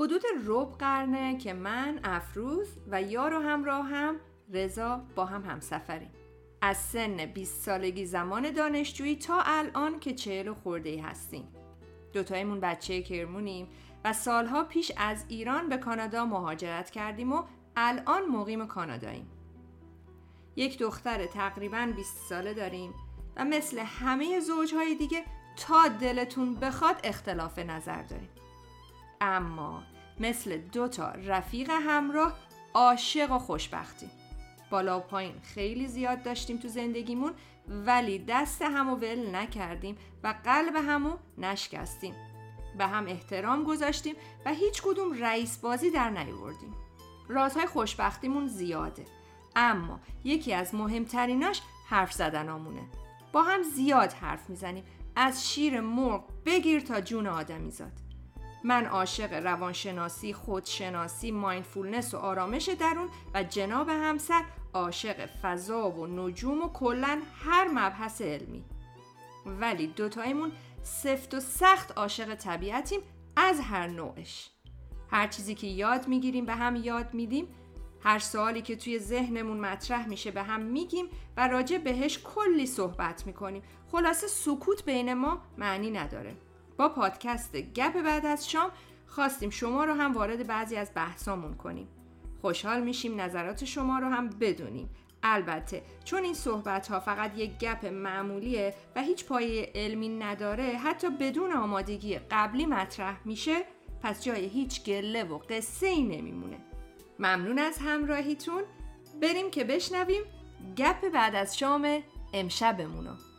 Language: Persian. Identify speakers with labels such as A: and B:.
A: حدود رب قرنه که من افروز و یار و همراه هم رضا با هم همسفریم. از سن 20 سالگی زمان دانشجویی تا الان که چهل و خورده هستیم. دوتایمون بچه کرمونیم و سالها پیش از ایران به کانادا مهاجرت کردیم و الان مقیم کاناداییم. یک دختر تقریبا 20 ساله داریم و مثل همه زوجهای دیگه تا دلتون بخواد اختلاف نظر داریم. اما مثل دو تا رفیق همراه عاشق و خوشبختیم. بالا و پایین خیلی زیاد داشتیم تو زندگیمون ولی دست همو ول نکردیم و قلب همو نشکستیم. به هم احترام گذاشتیم و هیچ کدوم رئیس بازی در نیاوردیم رازهای خوشبختیمون زیاده. اما یکی از مهمتریناش حرف زدن آمونه با هم زیاد حرف می‌زنیم. از شیر مرغ بگیر تا جون آدمیزاد من عاشق روانشناسی، خودشناسی، مایندفولنس و آرامش درون و جناب همسر عاشق فضا و نجوم و کلا هر مبحث علمی. ولی دوتایمون سفت و سخت عاشق طبیعتیم از هر نوعش. هر چیزی که یاد می‌گیریم به هم یاد میدیم هر سوالی که توی ذهنمون مطرح میشه به هم میگیم و راجع بهش کلی صحبت می‌کنیم. خلاصه سکوت بین ما معنی نداره. با پادکست گپ بعد از شام خواستیم شما رو هم وارد بعضی از بحثامون کنیم. خوشحال میشیم نظرات شما رو هم بدونیم. البته چون این صحبت ها فقط یک گپ معمولیه و هیچ پایه علمی نداره حتی بدون آمادگی قبلی مطرح میشه پس جای هیچ گله و قصه ای نمیمونه. ممنون از همراهیتون. بریم که بشنویم گپ بعد از شام امشبمونو.